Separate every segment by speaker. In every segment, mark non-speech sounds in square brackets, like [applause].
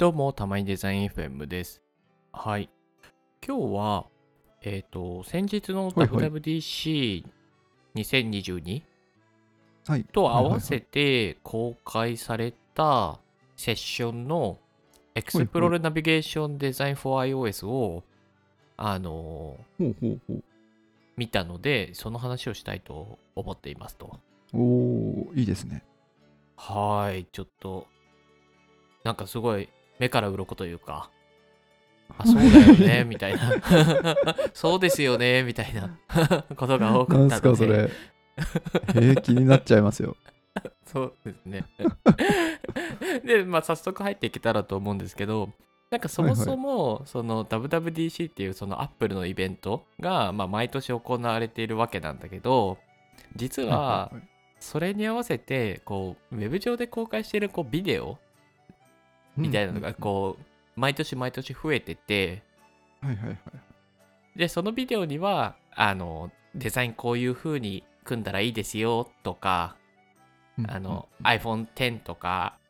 Speaker 1: どうも、たまにデザイン FM です。はい。今日は、えっ、と、先日の
Speaker 2: はいはい
Speaker 1: WWDC2022
Speaker 2: はい。
Speaker 1: と合わせて公開されたセッションのエクスプロールナビゲーションデザイン for iOS を、あの
Speaker 2: ほうほうほ
Speaker 1: 見たので、その話をしたいと思っていますと。
Speaker 2: う。おー、いいですね。
Speaker 1: はーい、ちょっと、なんかすごい目から鱗というか、あ、そうだよね、[laughs] みたいな。[laughs] そうですよね、みたいな [laughs] ことが多かったので。
Speaker 2: すか、それ。えー、気になっちゃいますよ。
Speaker 1: そうですね。で、まあ、早速入っていけたらと思うんですけど、なんかそもそも、その WWDC っていうそのアップルのイベントが、まあ、毎年行われているわけなんだけど、実は、
Speaker 2: い
Speaker 1: それに合わせて、こう、ウェブ上で公開しているこうビデオ
Speaker 2: い
Speaker 1: みたいなのが、こう、毎年毎年増えてて、
Speaker 2: うんはいはいはい。
Speaker 1: で、そのビデオには、あの、デザインこういう風に組んだらいいですよとか、
Speaker 2: うん
Speaker 1: あの、
Speaker 2: うん。
Speaker 1: iPhone X とか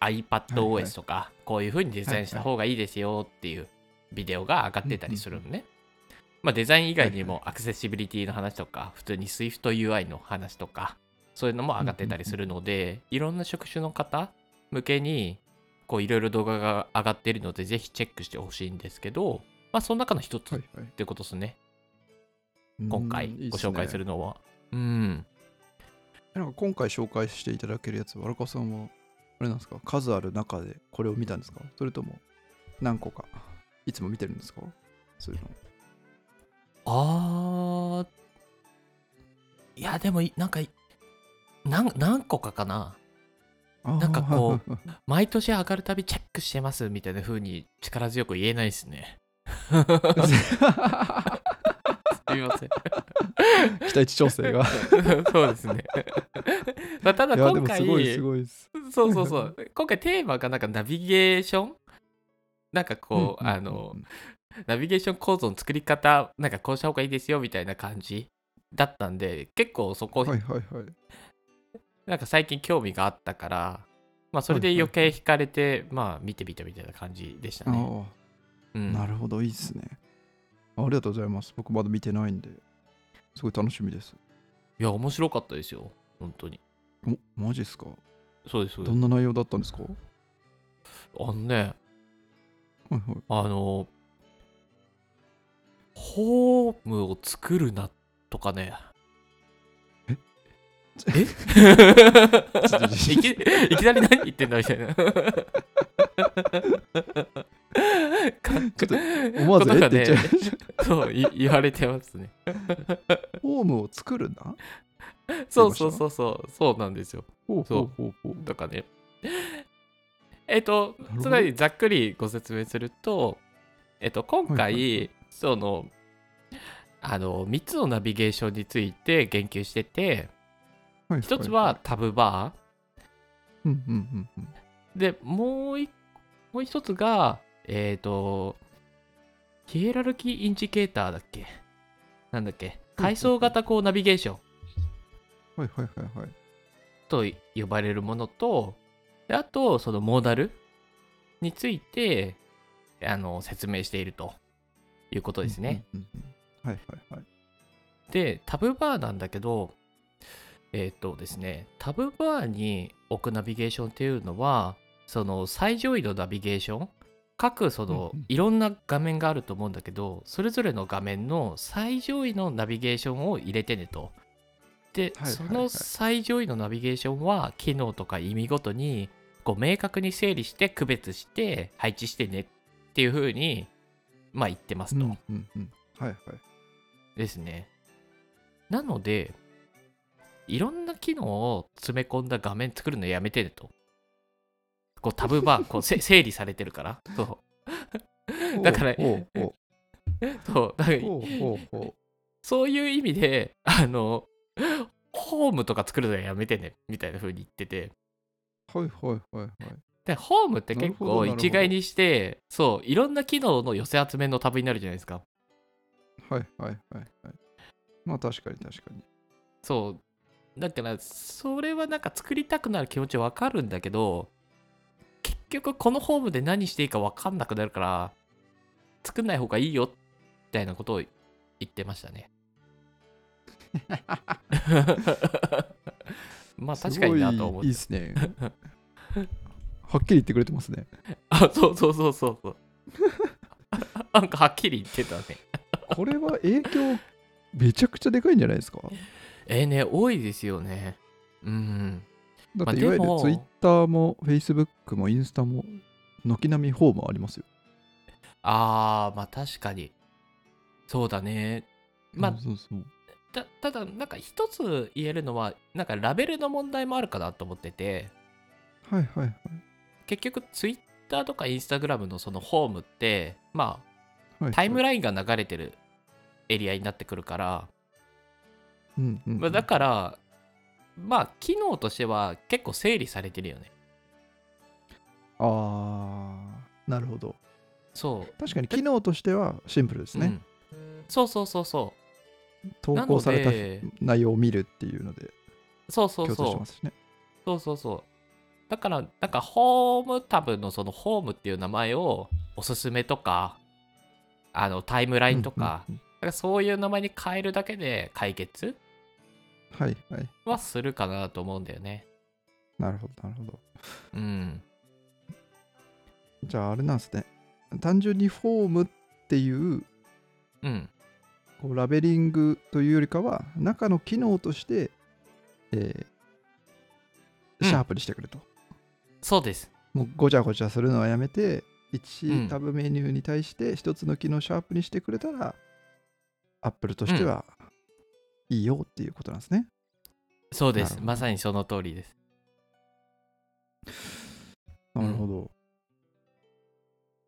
Speaker 1: iPadOS とか、こういう風にデザインした方がいいですよっていうビデオが上がってたりするのね。まあデザイン以外にもアクセシビリティの話とか、普通に SwiftUI の話とか、そういうのも上がってたりするので、いろんな職種の方向けに、こういろいろ動画が上がっているので、ぜひチェックしてほしいんですけど、まあその中の一つっ
Speaker 2: はいはい。
Speaker 1: てことですね。
Speaker 2: うん
Speaker 1: 今回
Speaker 2: いいっす
Speaker 1: ご紹介す
Speaker 2: ね
Speaker 1: るのは。うん。
Speaker 2: なんか今回紹介していただけるやつは、荒川さんは、あれなんですか、数ある中でこれを見たんですか？それとも、何個か、いつも見てるんですか？そういうの。
Speaker 1: あー。いや、でもい、なんか何個かかな。なんかこ
Speaker 2: う。
Speaker 1: 毎年上がるたびチェックしてますみたいな風に力強く言えないですね。[laughs] すみません。
Speaker 2: 期待値調整が。
Speaker 1: そうですね。まあ、ただ今回、
Speaker 2: もすごいすごいです。
Speaker 1: そうそうそう。今回テーマがなんかナビゲーション？なんかこう、あの、ナビゲーション構造の作り方、なんかこうした方がいいですよみたいな感じだったんで、結構そこ、
Speaker 2: はいはいはい。
Speaker 1: なんか最近興味があったから、まあそれで余計惹かれて、まあ見てみたみたいな感じでしたね。うん、
Speaker 2: なるほど、いいっすね。ありがとうございます。僕まだ見てないんで、すごい楽しみです。
Speaker 1: いや、面白かったですよ。本当に。
Speaker 2: お、マジっすか？
Speaker 1: そうです、そうです。
Speaker 2: どんな内容だったんですか？はい
Speaker 1: あのね、
Speaker 2: はい。
Speaker 1: あの、ホームを作るなとかね。
Speaker 2: え？
Speaker 1: いき [laughs] いきなり何言ってんだみたいな。か
Speaker 2: ちょっと思わずえって言っちゃいまし
Speaker 1: そうい言われてますね。
Speaker 2: ホームを作るな？
Speaker 1: そうそうそうそう、そうなんですよ。
Speaker 2: ほう
Speaker 1: そう
Speaker 2: ほうほうほう。
Speaker 1: とかね。えっと
Speaker 2: なるほ、ど
Speaker 1: つまりざっくりご説明すると、えっと、今回、
Speaker 2: はいはい
Speaker 1: その、あの、3つのナビゲーションについて言及してて、
Speaker 2: はい
Speaker 1: 1つは、タブバ。ー、で、もう一もう一つが、えっ、と、ヒエラルキーインジケーターだっけ？なんだっけ？階層型こうナビゲーション
Speaker 2: はいはいはいはい。
Speaker 1: と呼ばれるものと、であと、そのモーダルについて、あの、説明しているということですね。
Speaker 2: はいはいはい。
Speaker 1: で、タブバーなんだけど、えっ、とですね、タブバーに置くナビゲーションっていうのは、その最上位のナビゲーション、各そのいろんな画面があると思うんだけど、それぞれの画面の最上位のナビゲーションを入れてねと。で、その最上位のナビゲーションは、機能とか意味ごとに、こう明確に整理して区別して配置してねっていう風に、まあ言ってますと。
Speaker 2: うんうんうん。はいはい。
Speaker 1: ですね。なので、いろんな機能を詰め込んだ画面作るのやめてねと。こうタブバー、[laughs] こうせ整理されてるから。そう。[laughs] だからそう。だからそういう意味で、あの、ホームとか作るのやめてね、みたいな風に言ってて。
Speaker 2: う。はいはいはいはい。
Speaker 1: で、ホームって結構一概にして、そう、いろんな機能の寄せ集めのタブになるじゃないですか。
Speaker 2: はいはいはいはい。まあ確かに確かに。
Speaker 1: そう。だから、それはなんか作りたくなる気持ちわかるんだけど、結局このホームで何していいか分かんなくなるから作んない方がいいよみたいなことを言ってましたね。[laughs] まあ確かになと思って。
Speaker 2: いいいっすね。はっきり言ってくれてますね。[laughs]
Speaker 1: あそうそうそうそうそう。なんかはっきり言ってたね。
Speaker 2: これは影響めちゃくちゃでかいんじゃないですか？
Speaker 1: えー、ね多いですよね。うん。
Speaker 2: だっていわゆるツイッターもフェイスブックもインスタも軒並みホームありますよ。
Speaker 1: あーまあ確かに。そうだね。まあ
Speaker 2: そうそう。
Speaker 1: たただなんか一つ言えるのはなんかラベルの問題もあるかなと思ってて。
Speaker 2: はいはいはい。
Speaker 1: 結局ツイッターとかインスタグラムのそのホームってまあ
Speaker 2: はい。
Speaker 1: タイムラインが流れてるエリアになってくるから、
Speaker 2: うんうん
Speaker 1: だからまあ機能としては結構整理されてるよね。
Speaker 2: あーなるほど。
Speaker 1: そう。
Speaker 2: 確かに機能としてはシンプルですね。
Speaker 1: うん。そうそうそうそ
Speaker 2: 投稿された内容を見るっていうので
Speaker 1: うそうそう。そう
Speaker 2: ね。
Speaker 1: そうそうそう。だからなんかホームタブのそのホームっていう名前をおすすめとかあのタイムラインとか,、
Speaker 2: うんうん
Speaker 1: なんかそういう名前に変えるだけで解決？
Speaker 2: うんはいはい。
Speaker 1: はするかなと思うんだよね
Speaker 2: なるほどなるほど。
Speaker 1: うん
Speaker 2: じゃああれなんですね。単純にフォームっていう
Speaker 1: うん
Speaker 2: こうラベリングというよりかは中の機能として、えーシャープにしてくれと。
Speaker 1: そうです
Speaker 2: もうごちゃごちゃするのはやめて、
Speaker 1: うん
Speaker 2: 1タブメニューに対して1つの機能シャープにしてくれたら、Apple としてはいいよっていうことなんですね。
Speaker 1: そうですまさにその通りです
Speaker 2: なるほど。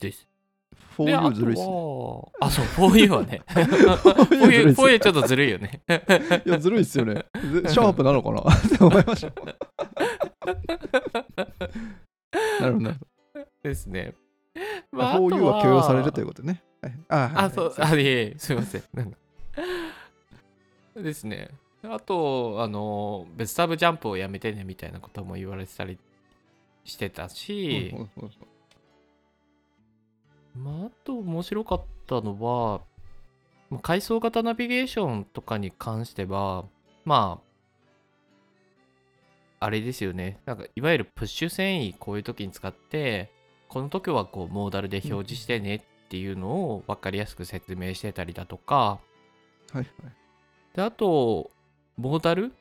Speaker 1: です。
Speaker 2: For
Speaker 1: で
Speaker 2: you ずるいっすね。
Speaker 1: あとはあ、そう、For you はね。
Speaker 2: For you
Speaker 1: you
Speaker 2: ずるいっす [laughs]
Speaker 1: For you ちょっとずるいよね。
Speaker 2: いや、ずるいっすよね。ずシャープなのかな？[laughs] って思いました。なるほど
Speaker 1: ですね。
Speaker 2: ど。
Speaker 1: まあ
Speaker 2: For you は許容されるという
Speaker 1: う。
Speaker 2: ことね。はい、あ、はい
Speaker 1: あ、そう、あ、いえいえ、すいません。なんか [laughs] ですね。あと、あの、別タブジャンプをやめてねみたいなことも言われてたりしてたし、まあ、あと面白かったのは、階層型ナビゲーションとかに関しては、まあ、あれですよね。なんか、いわゆるプッシュ繊維、こういう時に使って、この時はこう、モーダルで表示してねっていうのを分かりやすく説明してたりだとか、
Speaker 2: はいはい。
Speaker 1: で、あと、モーダル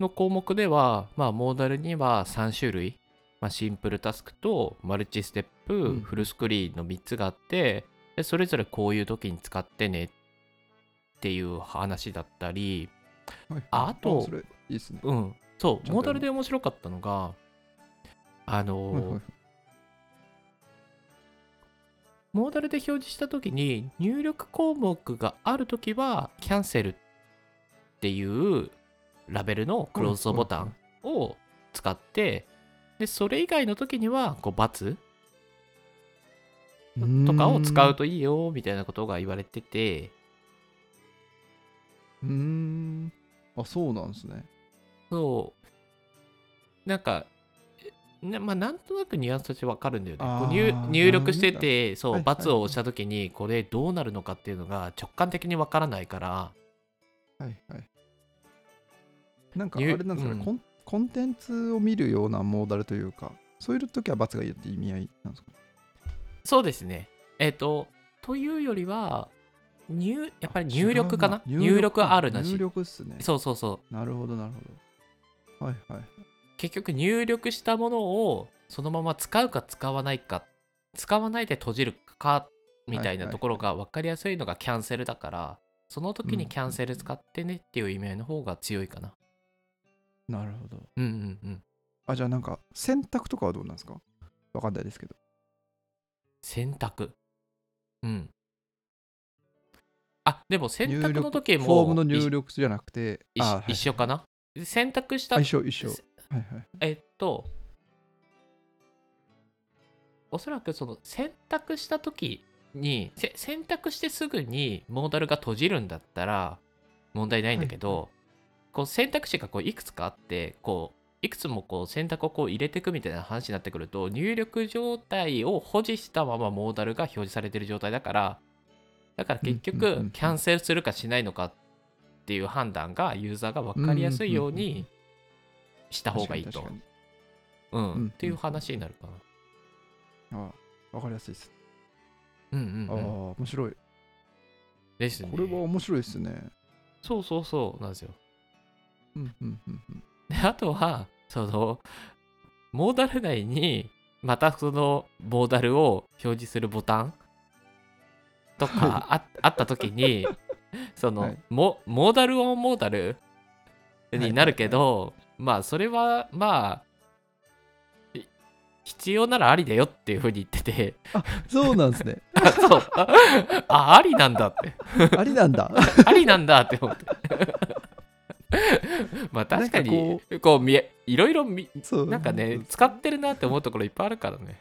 Speaker 1: の項目では、まあ、モーダルには3種類、まあ、シンプルタスクとマルチステップ、
Speaker 2: うん。
Speaker 1: フルスクリーンの3つがあってで、それぞれこういう時に使ってねっていう話だったり、
Speaker 2: はい
Speaker 1: ああと
Speaker 2: それいいね。
Speaker 1: うん、そう、モーダルで面白かったのが、あのー
Speaker 2: はいはい
Speaker 1: モーダルで表示した時に入力項目がある時はキャンセルっていうラベルのクローズドボタンを使ってでそれ以外の時にはこう×とかを使うといいよみたいなことが言われてて
Speaker 2: うーん。あ、そうなんですね。
Speaker 1: そうなんかなまあなんとなくニュアンスとしてわかるんだよねこう入入力しててそう、
Speaker 2: はいはい×
Speaker 1: を押した時にこれどうなるのかっていうのが直感的にわからないから
Speaker 2: はいはい。なんかあ
Speaker 1: ゆ
Speaker 2: れなんですかね、
Speaker 1: うん
Speaker 2: コン、コンテンツを見るようなモーダルというか、そういう時は×がいいって意味合いなんですか？
Speaker 1: そうですね。えっ、と、というよりは、入やっぱり入力かな？入力あるなし。
Speaker 2: 入力っすね。
Speaker 1: そうそうそう。
Speaker 2: なるほどなるほど。はいはい。
Speaker 1: 結局入力したものをそのまま使うか使わないか、使わないで閉じるかみたいなところが分かりやすいのがキャンセルだから、その時にキャンセル使ってねっていう意味合いの方が強いかな。
Speaker 2: なるほど。
Speaker 1: うんうんうん。
Speaker 2: あ、じゃあなんか選択とかはどうなんですか？わかんないですけど。
Speaker 1: 選択。うん。あ、でも選択の時も
Speaker 2: フォームの入力じゃなくて、
Speaker 1: 一緒かな？選択した
Speaker 2: あ一緒一緒。はいはい。
Speaker 1: えっと、おそらくその選択したときに、せ選択してすぐにモーダルが閉じるんだったら問題ないんだけど、こう選択肢がこういくつかあって、こういくつもこう選択をこう入れていくみたいな話になってくると入力状態を保持したままモーダルが表示されてる状態だからだから結局キャンセルするかしないのかっていう判断がユーザーが分かりやすいようにした方がいいと。うん。
Speaker 2: うん
Speaker 1: っていう話になるかな。
Speaker 2: ああわかりやすいです、ああ
Speaker 1: うんうん。うん
Speaker 2: 面白い。
Speaker 1: ですね。
Speaker 2: これは面白いですね。
Speaker 1: そうそうそう。なんですよ。
Speaker 2: うんうんうんうん。
Speaker 1: であとはそのモーダル内にまたそのモーダルを表示するボタンとかああった時に [laughs] その、
Speaker 2: はい。
Speaker 1: モモーダルオンモーダルになるけど、まあそれはまあい必要ならありだよっていうふうに言ってて。
Speaker 2: そうなんですね。
Speaker 1: あ [laughs] そう。あありなんだって。
Speaker 2: ありなんだ。[laughs]
Speaker 1: ありなんだって思って。[laughs] まあ確かにこう見えいろいろ見
Speaker 2: そう。
Speaker 1: なんかね使ってるなって思うところいっぱいあるからね。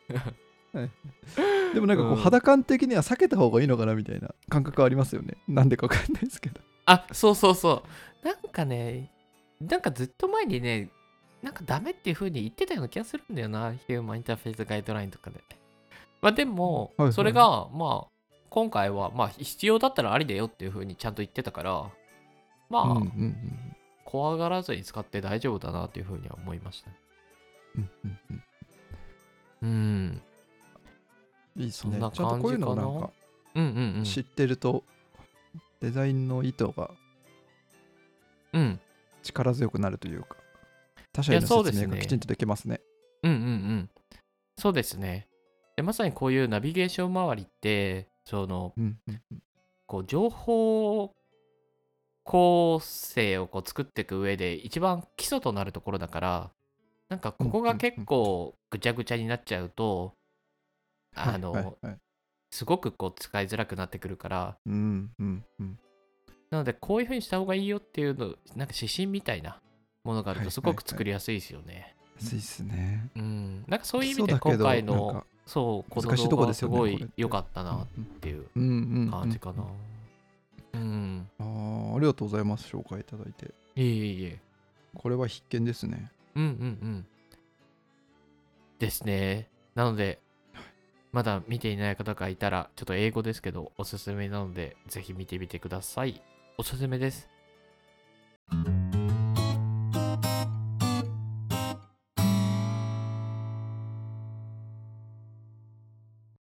Speaker 2: でもなんかこう、
Speaker 1: うん。
Speaker 2: 肌感的には避けた方がいいのかなみたいな感覚はありますよね。なんでかわかんないですけど。
Speaker 1: あそうそうそう。なんかねなんかずっと前にねなんかダメっていう風に言ってたような気がするんだよなヒューマンインターフェースガイドラインとかで。まあでも、それがまあ今回はまあ必要だったらありだよっていう風にちゃんと言ってたからまあ、
Speaker 2: うんうんうん
Speaker 1: 怖がらずに使って大丈夫だなっていう風には思いましたね。
Speaker 2: うんうんうん
Speaker 1: うん。
Speaker 2: いいです
Speaker 1: そんな
Speaker 2: ねちゃんとこういうのをなん
Speaker 1: 感じ
Speaker 2: か
Speaker 1: うんうんうん。
Speaker 2: 知ってると、デザインの意図が
Speaker 1: うん
Speaker 2: 力強くなるというか他者への
Speaker 1: いやそうですね。
Speaker 2: 説明がきちんとできますね。
Speaker 1: うんうんうん。そうですね。でまさにこういうナビゲーション周りって、その、
Speaker 2: うんうんうん。
Speaker 1: こう情報構成をこう作っていく上で一番基礎となるところだから、なんかここが結構ぐちゃぐちゃになっちゃうと、あの、
Speaker 2: はいはいはい。
Speaker 1: すごくこう使いづらくなってくるから、
Speaker 2: うんうんうん
Speaker 1: なのでこういう風にした方がいいよっていうの、なんか指針みたいなものがある
Speaker 2: はい
Speaker 1: とすごく作りやすいですよね。
Speaker 2: 安いっすね
Speaker 1: うん。なんかそういう意味で今回の
Speaker 2: か、
Speaker 1: そう、この動画
Speaker 2: す
Speaker 1: ごい良かったなっ
Speaker 2: うん
Speaker 1: ていう感じかな。うん。
Speaker 2: あーありがとうございます紹介いただいて
Speaker 1: いえいえいえ。
Speaker 2: これは必見ですね
Speaker 1: うんうんうん。ですね。なので、まだ見ていない方がいたら、ちょっと英語ですけど、おすすめなので、ぜひ見てみてください。おすすめです。